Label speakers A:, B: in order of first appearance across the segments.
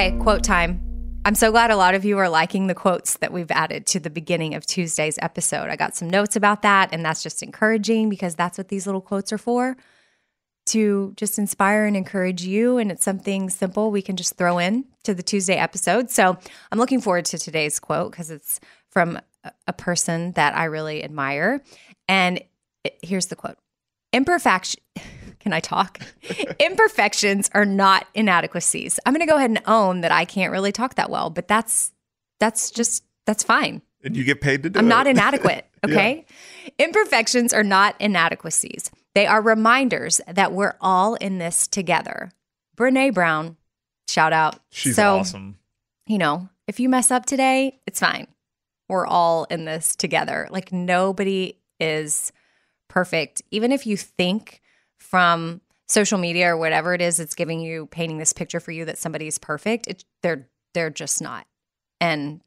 A: Okay, quote time. I'm so glad a lot of you are liking the quotes that we've added to the beginning of Tuesday's episode. I got some notes about that, and that's just encouraging because that's what these little quotes are for to just inspire and encourage you. And it's something simple we can just throw in to the Tuesday episode. So I'm looking forward to today's quote because it's from a person that I really admire. And it, here's the quote Imperfection. Can I talk? Imperfections are not inadequacies. I'm going to go ahead and own that I can't really talk that well, but that's that's just that's fine.
B: And you get paid to do it.
A: I'm not inadequate, okay? Imperfections are not inadequacies. They are reminders that we're all in this together. Brene Brown, shout out.
B: She's
A: so,
B: awesome.
A: You know, if you mess up today, it's fine. We're all in this together. Like nobody is perfect. Even if you think from social media or whatever it is it's giving you painting this picture for you that somebody's perfect, it, they're they're just not. And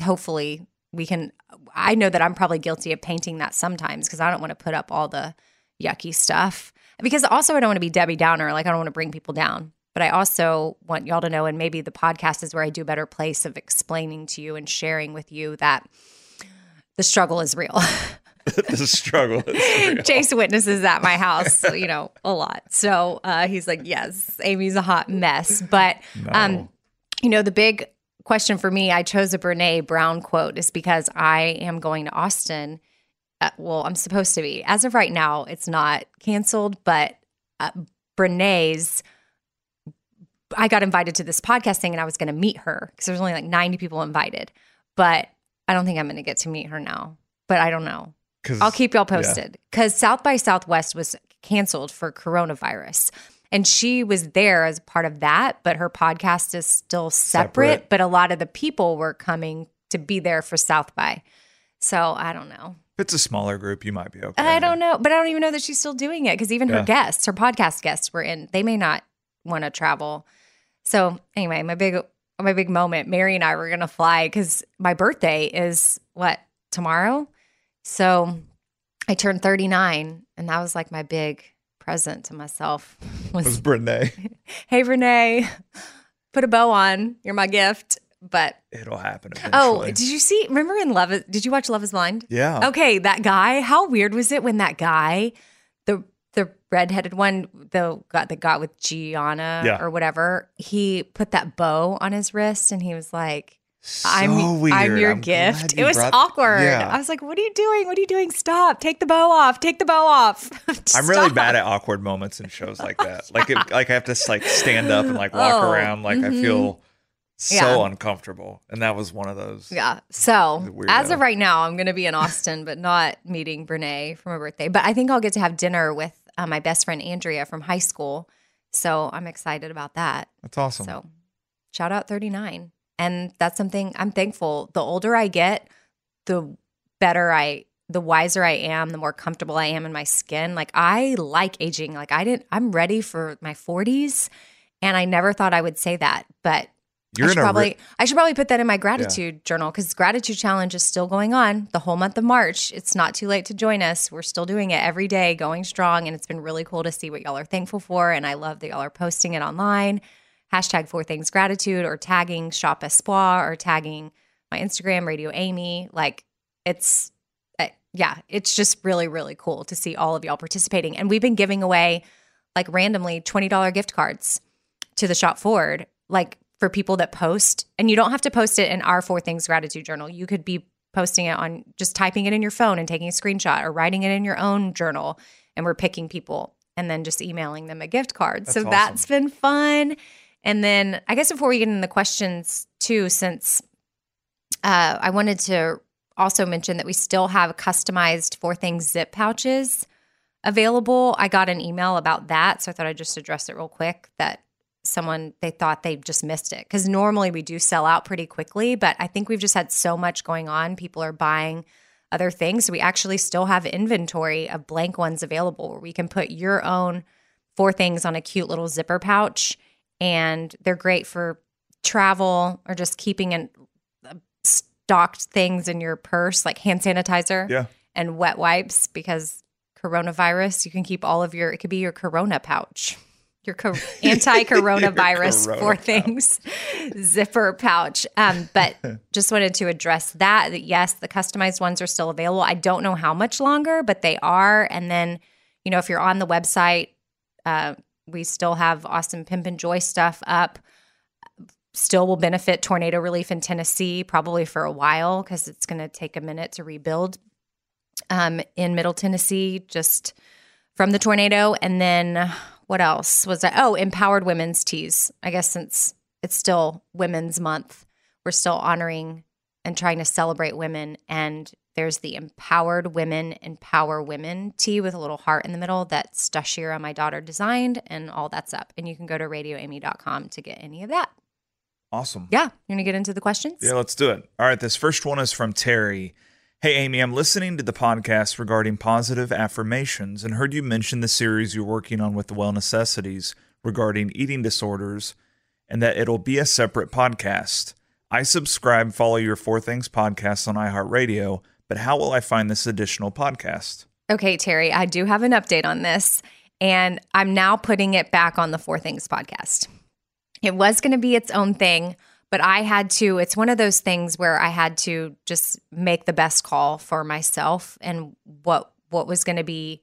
A: hopefully we can I know that I'm probably guilty of painting that sometimes because I don't want to put up all the yucky stuff. Because also I don't want to be Debbie Downer, like I don't want to bring people down. But I also want y'all to know, and maybe the podcast is where I do a better place of explaining to you and sharing with you that the struggle is real.
B: the struggle.
A: Chase witnesses at my house, you know, a lot. So uh, he's like, yes, Amy's a hot mess. But, um, you know, the big question for me, I chose a Brene Brown quote is because I am going to Austin. Uh, well, I'm supposed to be. As of right now, it's not canceled, but uh, Brene's. I got invited to this podcast thing and I was going to meet her because there's only like 90 people invited. But I don't think I'm going to get to meet her now. But I don't know.
B: 'Cause-
A: I'll keep y'all posted because South by Southwest was canceled for coronavirus. And she was there as part of that, but her podcast is still separate.
B: Separate.
A: But a lot of the people were coming to be there for South by. So I don't know.
B: If it's a smaller group, you might be okay.
A: I don't know, but I don't even know that she's still doing it because even her guests, her podcast guests, were in. They may not want to travel. So anyway, my big my big moment. Mary and I were gonna fly because my birthday is what tomorrow. So I turned thirty nine, and that was like my big present to myself.
B: Was
A: Was
B: Brene?
A: hey Renee, put a bow on. You're my gift. But
B: It'll happen oh, eventually.
A: oh, did you see? Remember in Love? Is- Did you watch Love Is Blind?
B: yeah.
A: Okay, that guy. How weird was it when that guy, the the redheaded one, the got that got with Gianna
B: Yeah.
A: or whatever, he put that bow on his wrist and he was like,
B: So
A: I'm
B: weird.
A: I'm your
B: I'm
A: gift.
B: you
A: It was awkward.
B: Yeah.
A: I was like, "What are you doing? What are you doing? Stop! Take the bow off! Take the bow off!"
B: I'm really bad at awkward moments in shows like that. Like, if, like I have to like stand up and like walk
A: Oh,
B: around. Like I feel so
A: Yeah.
B: uncomfortable, and that was one of those.
A: Yeah. So as of right now, I'm going to be in Austin, but not meeting Brene for my birthday. But I think I'll get to have dinner with uh, my best friend Andrea from high school. So I'm excited about that.
B: That's awesome.
A: So shout out 39. And that's something I'm thankful. The older I get, the better I the wiser I am, the more comfortable I am in my skin. Like I like aging. Like I didn't I'm ready for my 40s and I never thought I would say that, but
B: You're
A: I should probably
B: ri-
A: I should probably put that in my gratitude journal because gratitude challenge is still going on the whole month of March. It's not too late to join us. We're still doing it every day, going strong, and it's been really cool to see what y'all are thankful for. And I love that y'all are posting it online. Hashtag four things gratitude or tagging Shop Espoir or tagging my Instagram, Radio Amy. Like it's uh, yeah, it's just really, really cool to see all of y'all participating. And we've been giving away like randomly $20 gift cards to the shop forward, like for people that post. And you don't have to post it in our Four Things Gratitude Journal. You could be posting it on just typing it in your phone and taking a screenshot or writing it in your own journal. And we're picking people and then just emailing them a gift card. so
B: That's
A: that's been fun. And then I guess before we get into the questions too, since uh, I wanted to also mention that we still have customized Four Things zip pouches available. I got an email about that, so I thought I'd just address it real quick. That someone they thought they just missed it because normally we do sell out pretty quickly, but I think we've just had so much going on. People are buying other things, so we actually still have inventory of blank ones available where we can put your own four things on a cute little zipper pouch, and they're great for travel or just keeping in stocked things in your purse like hand sanitizer
B: Yeah.
A: and wet wipes because coronavirus you can keep all of your it could be your corona pouch your co- anti-coronavirus
B: Corona
A: four things zipper pouch. Um, but just wanted to address that that yes the customized ones are still available. I don't know how much longer but they are. And then you know if you're on the website uh, we still have awesome pimp and joy stuff up still will benefit tornado relief in Tennessee probably for a while because it's going to take a minute to rebuild um, in Middle Tennessee just from the tornado. And then what else was that? Oh, empowered women's teas. I guess since it's still Women's Month, we're still honoring and trying to celebrate women. And there's the Empowered Women Empower Women tea with a little heart in the middle that Stashira, my daughter, designed, and all that's up. And you can go to radioamy.com to get any of that.
B: Awesome.
A: Yeah. You want to get into the questions?
B: Yeah, let's do it. All right, this first one is from Terry. Hey, Amy, I'm listening to the podcast regarding positive affirmations and heard you mention the series you're working on with the Well Necessities regarding eating disorders and that it'll be a separate podcast. I subscribe, follow your Four Things podcast on iHeartRadio, but how will I find this additional podcast?
A: Okay, Terry, I do have an update on this, and I'm now putting it back on the Four Things podcast. It was going to be its own thing, but I had to, it's one of those things where I had to just make the best call for myself and what what was going to be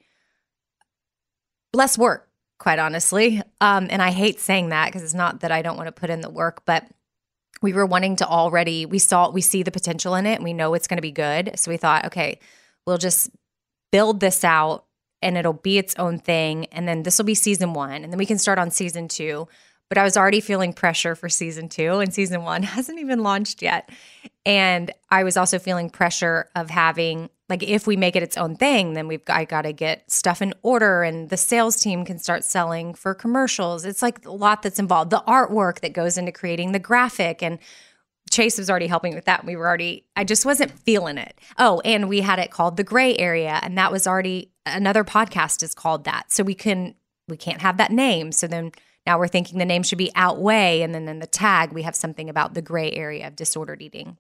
A: less work, quite honestly. Um, and I hate saying that because it's not that I don't want to put in the work, but we were wanting to already we saw we see the potential in it. And we know it's going to be good. So we thought okay we'll just build this out and it'll be its own thing. And then this will be season 1 and then we can start on season 2 but I was already feeling pressure for season 2 and season 1 hasn't even launched yet. And I was also feeling pressure of having like if we make it its own thing then we've I got to get stuff in order and the sales team can start selling for commercials it's like a lot that's involved the artwork that goes into creating the graphic and Chase was already helping with that. We were already, I just wasn't feeling it. Oh, and we had it called the gray area, and that was already another podcast is called that. So we can, we can't have that name. So then now we're thinking the name should be outweigh, and then in the tag we have something about the gray area of disordered eating,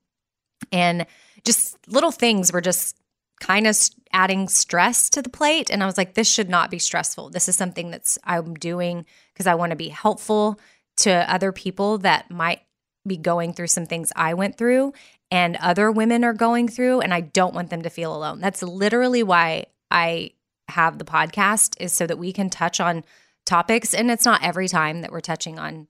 A: and just little things were just kind of adding stress to the plate. And I was like, this should not be stressful. This is something that's I'm doing because I want to be helpful to other people that might be going through some things I went through and other women are going through and I don't want them to feel alone. That's literally why I have the podcast is so that we can touch on topics and it's not every time that we're touching on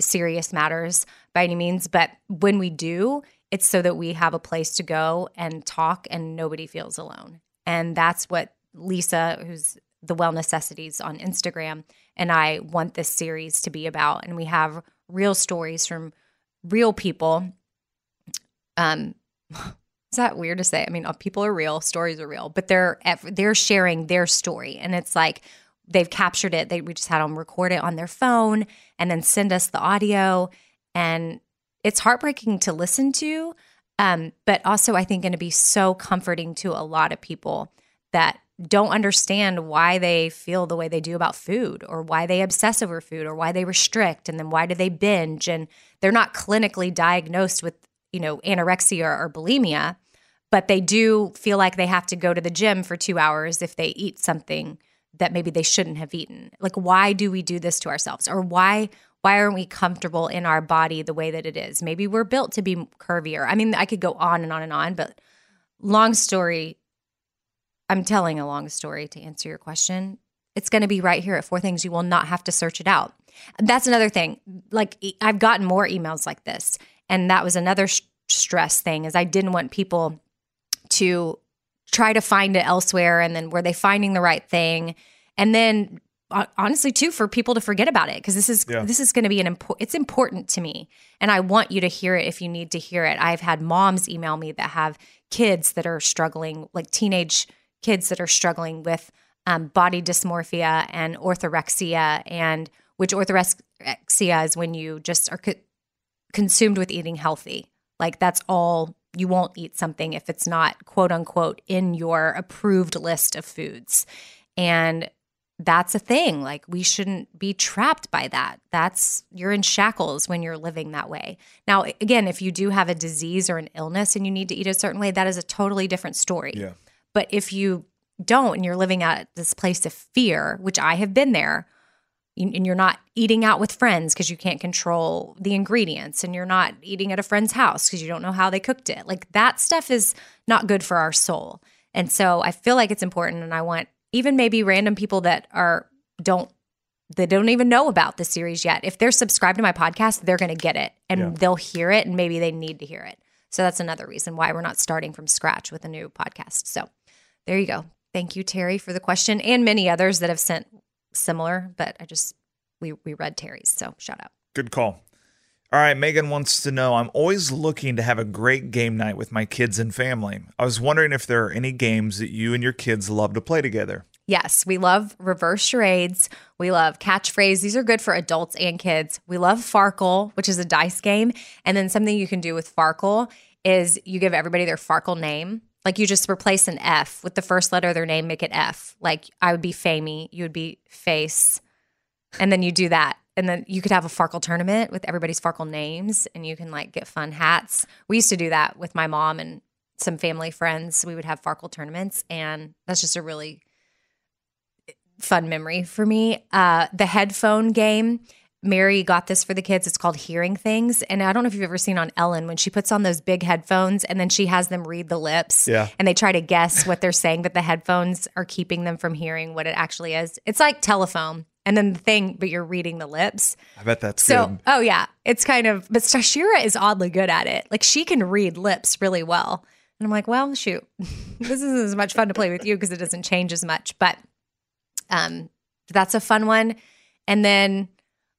A: serious matters by any means, but when we do, it's so that we have a place to go and talk and nobody feels alone. And that's what Lisa, who's the Well Necessities on Instagram, and I want this series to be about. And we have real stories from real people. Um, is that weird to say? I mean, uh, people are real, stories are real, but they're they're sharing their story, and it's like they've captured it. They we just had them record it on their phone and then send us the audio, and it's heartbreaking to listen to, um, but also I think going to be so comforting to a lot of people that don't understand why they feel the way they do about food or why they obsess over food or why they restrict and then why do they binge and they're not clinically diagnosed with you know anorexia or bulimia but they do feel like they have to go to the gym for 2 hours if they eat something that maybe they shouldn't have eaten. Like why do we do this to ourselves? Or why why aren't we comfortable in our body the way that it is maybe we're built to be curvier i mean i could go on and on and on but long story I'm telling a long story to answer your question. It's going to be right here at Four Things. You will not have to search it out. That's another thing. Like I've gotten more emails like this, and that was another sh- stress thing. Is I didn't want people to try to find it elsewhere, and then were they finding the right thing? And then honestly too for people to forget about it because this is yeah. this is going to be an important it's important to me and i want you to hear it if you need to hear it i've had moms email me that have kids that are struggling like teenage kids that are struggling with um, body dysmorphia and orthorexia, and which orthorexia is when you just are co- consumed with eating healthy. Like that's all you won't eat something if it's not quote unquote in your approved list of foods. And that's a thing. Like we shouldn't be trapped by that. That's you're in shackles when you're living that way. Now, again, if you do have a disease or an illness and you need to eat a certain way, that is a totally different story.
B: Yeah.
A: But if you don't and you're living at this place of fear, which I have been there, and you're not eating out with friends because you can't control the ingredients and you're not eating at a friend's house because you don't know how they cooked it. Like that stuff is not good for our soul. And so I feel like it's important and I want even maybe random people that are don't they don't even know about the series yet. If they're subscribed to my podcast, they're going to get it and yeah. they'll hear it and maybe they need to hear it. So that's another reason why we're not starting from scratch with a new podcast. So there you go. Thank you, Terry, for the question and many others that have sent similar, but I just, we, we read Terry's. So shout out.
B: Good call. All right, Megan wants to know I'm always looking to have a great game night with my kids and family. I was wondering if there are any games that you and your kids love to play together.
A: Yes, we love reverse charades. We love catchphrase. These are good for adults and kids. We love Farkle, which is a dice game. And then something you can do with Farkle is you give everybody their Farkle name. Like you just replace an F with the first letter of their name, make it F. Like I would be Famey, you would be Face. And then you do that. And then you could have a Farkle tournament with everybody's Farkle names and you can like get fun hats. We used to do that with my mom and some family friends. We would have Farkle tournaments and that's just a really fun memory for me. Uh, the headphone game Mary got this for the kids. It's called Hearing Things. And I don't know if you've ever seen on Ellen when she puts on those big headphones and then she has them read the lips.
B: Yeah.
A: And they try to guess what they're saying, but the headphones are keeping them from hearing what it actually is. It's like telephone. And then the thing, but you're reading the lips.
B: I bet that's
A: so.
B: Good.
A: Oh yeah, it's kind of. But Shashira is oddly good at it. Like she can read lips really well. And I'm like, well, shoot, this isn't as much fun to play with you because it doesn't change as much. But um, that's a fun one. And then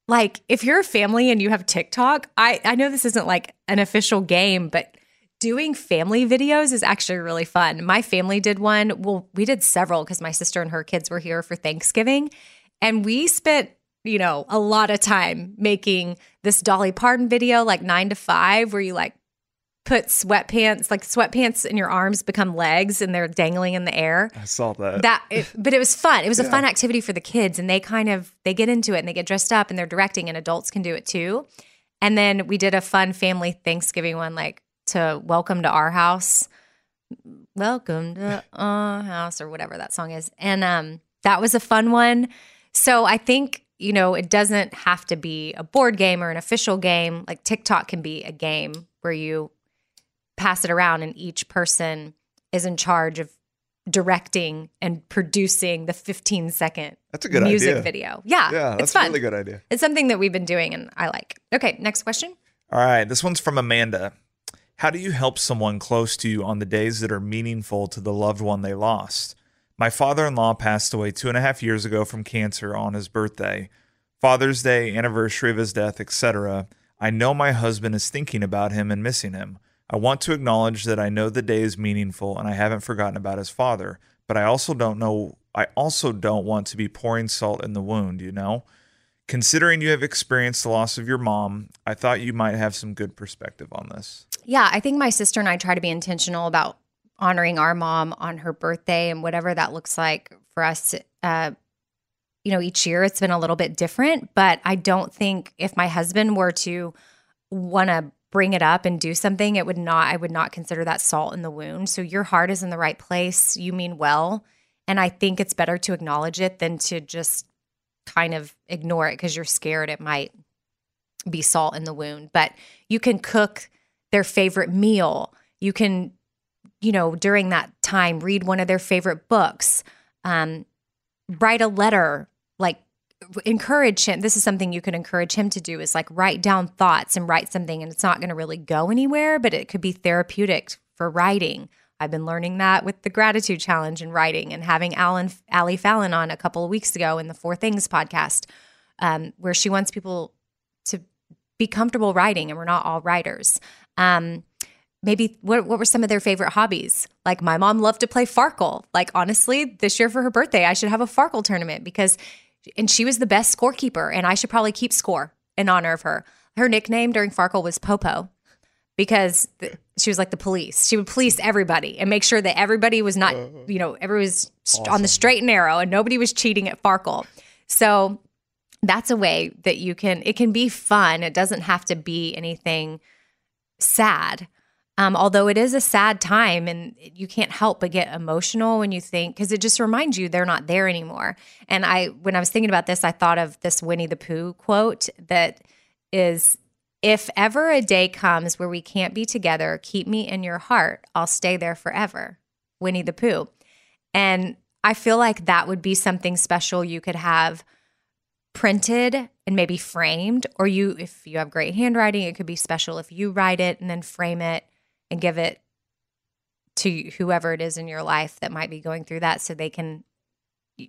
A: like if you're a family and you have TikTok, I I know this isn't like an official game, but doing family videos is actually really fun. My family did one. Well, we did several because my sister and her kids were here for Thanksgiving, and we spent you know a lot of time making this Dolly Parton video, like nine to five, where you like put sweatpants, like sweatpants in your arms become legs and they're dangling in the air.
B: I saw that.
A: That, it, but it was fun. It was yeah. a fun activity for the kids, and they kind of they get into it and they get dressed up and they're directing, and adults can do it too. And then we did a fun family Thanksgiving one, like to welcome to our house, welcome to our house, or whatever that song is, and um, that was a fun one. So I think you know it doesn't have to be a board game or an official game. Like TikTok can be a game where you pass it around and each person is in charge of directing and producing the 15 second
B: That's a good
A: music
B: idea.
A: video. Yeah,
B: Yeah,
A: it's
B: that's
A: fun.
B: a really good idea.
A: It's something that we've been doing and I like. Okay, next question.
B: All right, this one's from Amanda. How do you help someone close to you on the days that are meaningful to the loved one they lost? My father in law passed away two and a half years ago from cancer on his birthday. Father's Day, anniversary of his death, etc. I know my husband is thinking about him and missing him. I want to acknowledge that I know the day is meaningful and I haven't forgotten about his father, but I also don't know I also don't want to be pouring salt in the wound, you know? Considering you have experienced the loss of your mom, I thought you might have some good perspective on this.
A: Yeah, I think my sister and I try to be intentional about honoring our mom on her birthday and whatever that looks like for us. Uh, you know, each year it's been a little bit different, but I don't think if my husband were to want to bring it up and do something, it would not, I would not consider that salt in the wound. So your heart is in the right place. You mean well. And I think it's better to acknowledge it than to just kind of ignore it because you're scared it might be salt in the wound. But you can cook their favorite meal. You can, you know, during that time, read one of their favorite books, um, write a letter, like encourage him. This is something you can encourage him to do is like write down thoughts and write something. And it's not going to really go anywhere, but it could be therapeutic for writing. I've been learning that with the gratitude challenge and writing and having Alan Ally Fallon on a couple of weeks ago in the Four Things podcast, um, where she wants people to be comfortable writing, and we're not all writers. Um, maybe what what were some of their favorite hobbies? Like my mom loved to play Farkle. Like honestly, this year for her birthday, I should have a Farkle tournament because, and she was the best scorekeeper, and I should probably keep score in honor of her. Her nickname during Farkle was Popo because th- she was like the police. She would police everybody and make sure that everybody was not, uh. you know, everyone was st- on the straight and narrow and nobody was cheating at Farkle. So that's a way that you can, it can be fun. It doesn't have to be anything sad. Um, although it is a sad time and you can't help but get emotional when you think, because it just reminds you they're not there anymore. And I, when I was thinking about this, I thought of this Winnie the Pooh quote that is, if ever a day comes where we can't be together, keep me in your heart. I'll stay there forever. Winnie the Pooh. And I feel like that would be something special you could have printed and maybe framed or you if you have great handwriting it could be special if you write it and then frame it and give it to whoever it is in your life that might be going through that so they can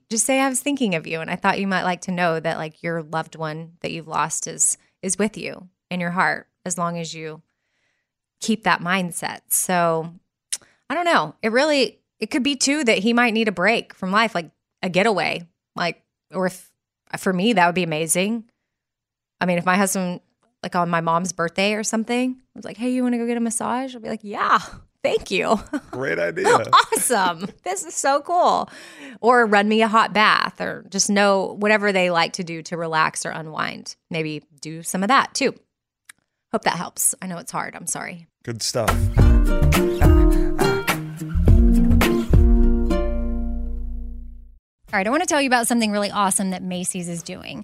A: just say I was thinking of you and I thought you might like to know that like your loved one that you've lost is is with you in your heart as long as you keep that mindset. So I don't know. It really it could be too that he might need a break from life like a getaway. Like or if for me that would be amazing. I mean, if my husband like on my mom's birthday or something I was like, "Hey, you want to go get a massage?" I'll be like, "Yeah." Thank you.
B: Great idea.
A: awesome. This is so cool. Or run me a hot bath or just know whatever they like to do to relax or unwind. Maybe do some of that too. Hope that helps. I know it's hard. I'm sorry.
B: Good stuff.
A: All right, I want to tell you about something really awesome that Macy's is doing.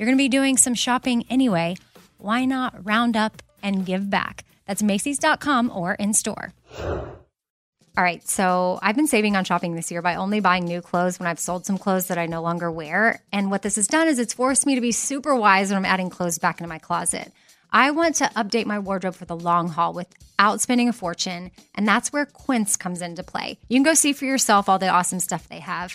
A: You're going to be doing some shopping anyway. Why not round up and give back? That's Macy's.com or in store. All right, so I've been saving on shopping this year by only buying new clothes when I've sold some clothes that I no longer wear. And what this has done is it's forced me to be super wise when I'm adding clothes back into my closet. I want to update my wardrobe for the long haul without spending a fortune, and that's where Quince comes into play. You can go see for yourself all the awesome stuff they have.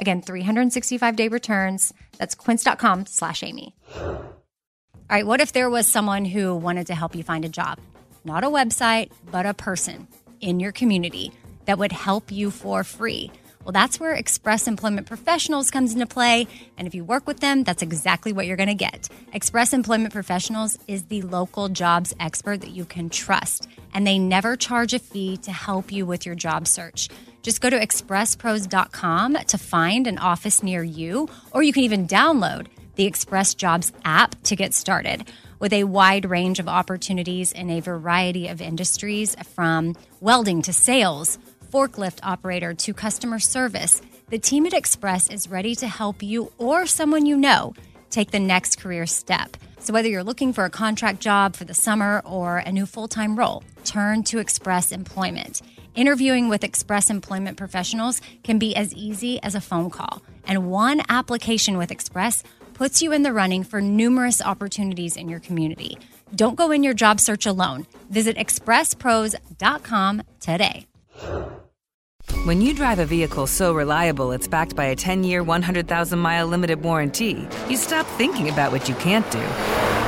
A: Again, 365 day returns. That's quince.com slash Amy. All right, what if there was someone who wanted to help you find a job? Not a website, but a person in your community that would help you for free. Well, that's where Express Employment Professionals comes into play. And if you work with them, that's exactly what you're going to get. Express Employment Professionals is the local jobs expert that you can trust, and they never charge a fee to help you with your job search. Just go to expresspros.com to find an office near you, or you can even download the Express Jobs app to get started with a wide range of opportunities in a variety of industries from welding to sales forklift operator to customer service, the team at Express is ready to help you or someone you know take the next career step. So, whether you're looking for a contract job for the summer or a new full time role, turn to Express Employment. Interviewing with Express Employment professionals can be as easy as a phone call, and one application with Express puts you in the running for numerous opportunities in your community. Don't go in your job search alone. Visit expresspros.com today.
C: When you drive a vehicle so reliable it's backed by a 10 year, 100,000 mile limited warranty, you stop thinking about what you can't do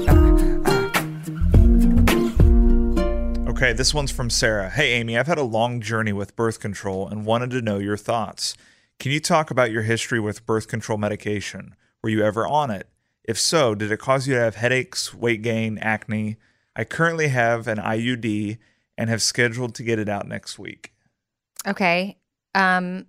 B: Okay, this one's from Sarah. Hey, Amy, I've had a long journey with birth control and wanted to know your thoughts. Can you talk about your history with birth control medication? Were you ever on it? If so, did it cause you to have headaches, weight gain, acne? I currently have an IUD and have scheduled to get it out next week.
A: Okay. Um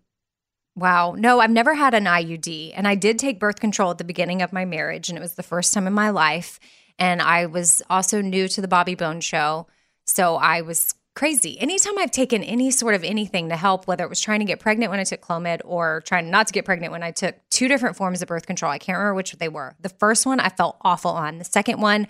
A: wow. No, I've never had an IUD and I did take birth control at the beginning of my marriage and it was the first time in my life and I was also new to the Bobby Bone show. So I was crazy. Anytime I've taken any sort of anything to help, whether it was trying to get pregnant when I took Clomid or trying not to get pregnant when I took two different forms of birth control, I can't remember which they were. The first one I felt awful on. The second one,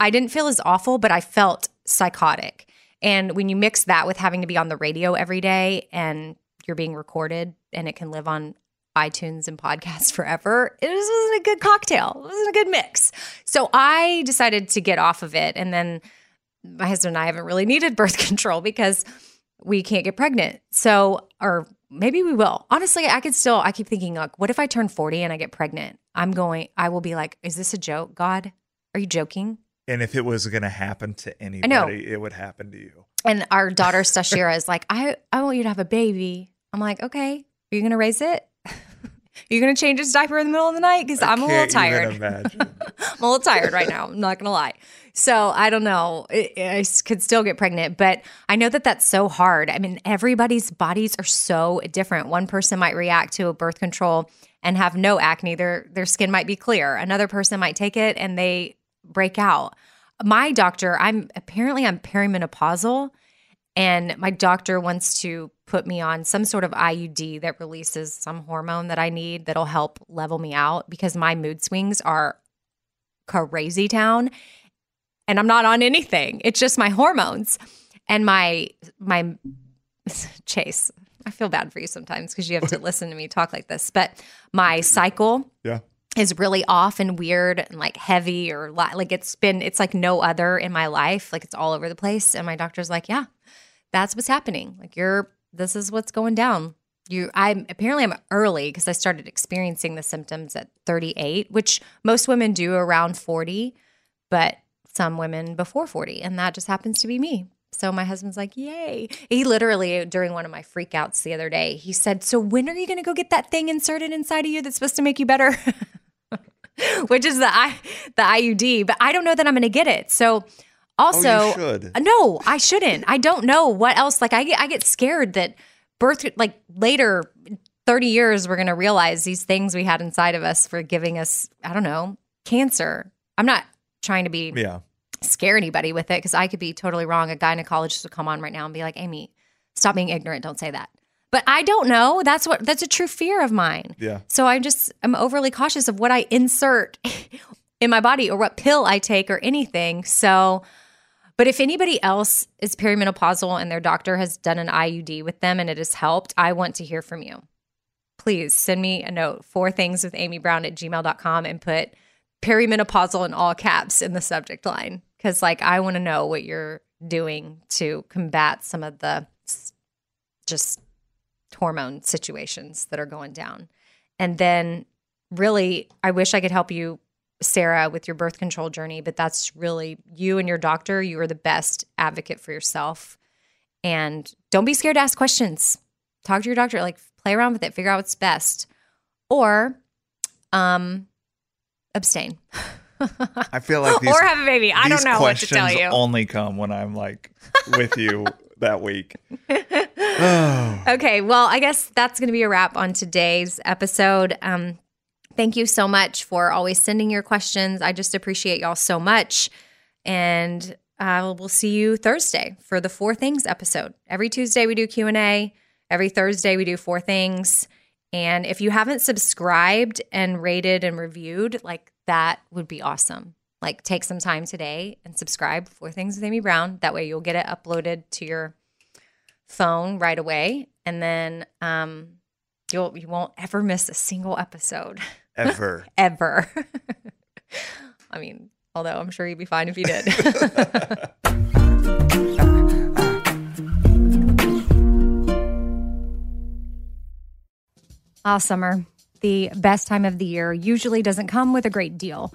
A: I didn't feel as awful, but I felt psychotic. And when you mix that with having to be on the radio every day and you're being recorded and it can live on iTunes and podcasts forever, it wasn't a good cocktail. It wasn't a good mix. So I decided to get off of it. And then my husband and I haven't really needed birth control because we can't get pregnant. So, or maybe we will. Honestly, I could still, I keep thinking, like, what if I turn 40 and I get pregnant? I'm going, I will be like, is this a joke? God, are you joking?
B: And if it was going to happen to anybody, it would happen to you.
A: And our daughter Stashira is like, I, I want you to have a baby. I'm like, okay, are you going to raise it? You going to change his diaper in the middle of the night? Because I'm a little tired. I'm a little tired right now. I'm not going to lie. So I don't know. I, I could still get pregnant, but I know that that's so hard. I mean, everybody's bodies are so different. One person might react to a birth control and have no acne. Their their skin might be clear. Another person might take it and they break out. My doctor, I'm apparently I'm perimenopausal and my doctor wants to put me on some sort of IUD that releases some hormone that I need that'll help level me out because my mood swings are crazy town and I'm not on anything. It's just my hormones and my my chase. I feel bad for you sometimes because you have to listen to me talk like this, but my cycle
B: yeah
A: is really off and weird and like heavy or li- like it's been it's like no other in my life. Like it's all over the place. And my doctor's like yeah that's what's happening. Like you're this is what's going down. You i'm apparently i'm early because i started experiencing the symptoms at 38 which most women do around 40 but some women before 40 and that just happens to be me. So my husband's like yay. He literally during one of my freakouts the other day he said so when are you going to go get that thing inserted inside of you that's supposed to make you better which is the I, the IUD but I don't know that I'm going to get it so also
B: Oh,
A: no I shouldn't I don't know what else like I get I get scared that birth like later 30 years we're going to realize these things we had inside of us for giving us I don't know cancer I'm not trying to be
B: Yeah.
A: scare anybody with it because I could be totally wrong. A gynecologist would come on right now and be like, Amy, stop being ignorant. Don't say that. But I don't know. That's what that's a true fear of mine.
B: Yeah.
A: So I'm just I'm overly cautious of what I insert in my body or what pill I take or anything. So but if anybody else is perimenopausal and their doctor has done an IUD with them and it has helped, I want to hear from you. Please send me a note, four things with Amy Brown at gmail.com and put perimenopausal in all caps in the subject line. Cause like I want to know what you're doing to combat some of the just hormone situations that are going down. And then really, I wish I could help you, Sarah, with your birth control journey, but that's really you and your doctor. You are the best advocate for yourself. And don't be scared to ask questions. Talk to your doctor, like play around with it, figure out what's best. Or um abstain.
B: I feel like these,
A: or have a baby. I don't know what to tell
B: questions
A: you.
B: only come when I'm like with you that week.
A: Okay, well, I guess that's going to be a wrap on today's episode. Um, thank you so much for always sending your questions. I just appreciate y'all so much. And uh, we'll see you Thursday for the Four Things episode. Every Tuesday we do Q&A. Every Thursday we do Four Things. And if you haven't subscribed and rated and reviewed, like that would be awesome. Like take some time today and subscribe Four Things with Amy Brown. That way you'll get it uploaded to your phone right away and then um you'll you won't ever miss a single episode
B: Ever.
A: ever i mean although i'm sure you'd be fine if you did Ah, summer, the best time of the year, usually doesn't come with a great deal.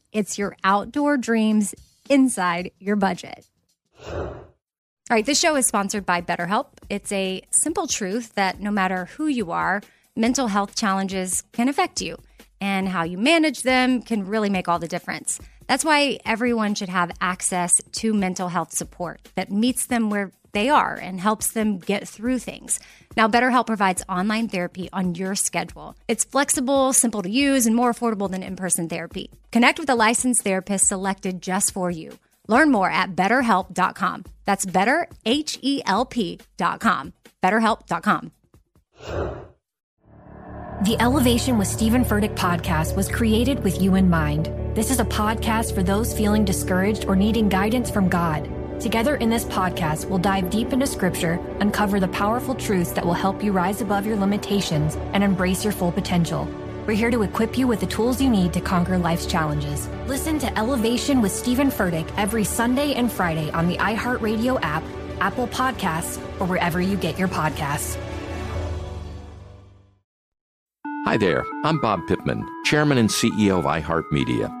A: It's your outdoor dreams inside your budget. All right, this show is sponsored by BetterHelp. It's a simple truth that no matter who you are, mental health challenges can affect you, and how you manage them can really make all the difference. That's why everyone should have access to mental health support that meets them where they are and helps them get through things. Now, BetterHelp provides online therapy on your schedule. It's flexible, simple to use, and more affordable than in person therapy. Connect with a licensed therapist selected just for you. Learn more at betterhelp.com. That's better, H E L P.com. BetterHelp.com.
D: The Elevation with Stephen Furtick podcast was created with you in mind. This is a podcast for those feeling discouraged or needing guidance from God. Together in this podcast, we'll dive deep into scripture, uncover the powerful truths that will help you rise above your limitations and embrace your full potential. We're here to equip you with the tools you need to conquer life's challenges. Listen to Elevation with Stephen Furtick every Sunday and Friday on the iHeartRadio app, Apple Podcasts, or wherever you get your podcasts.
E: Hi there, I'm Bob Pittman, Chairman and CEO of iHeartMedia.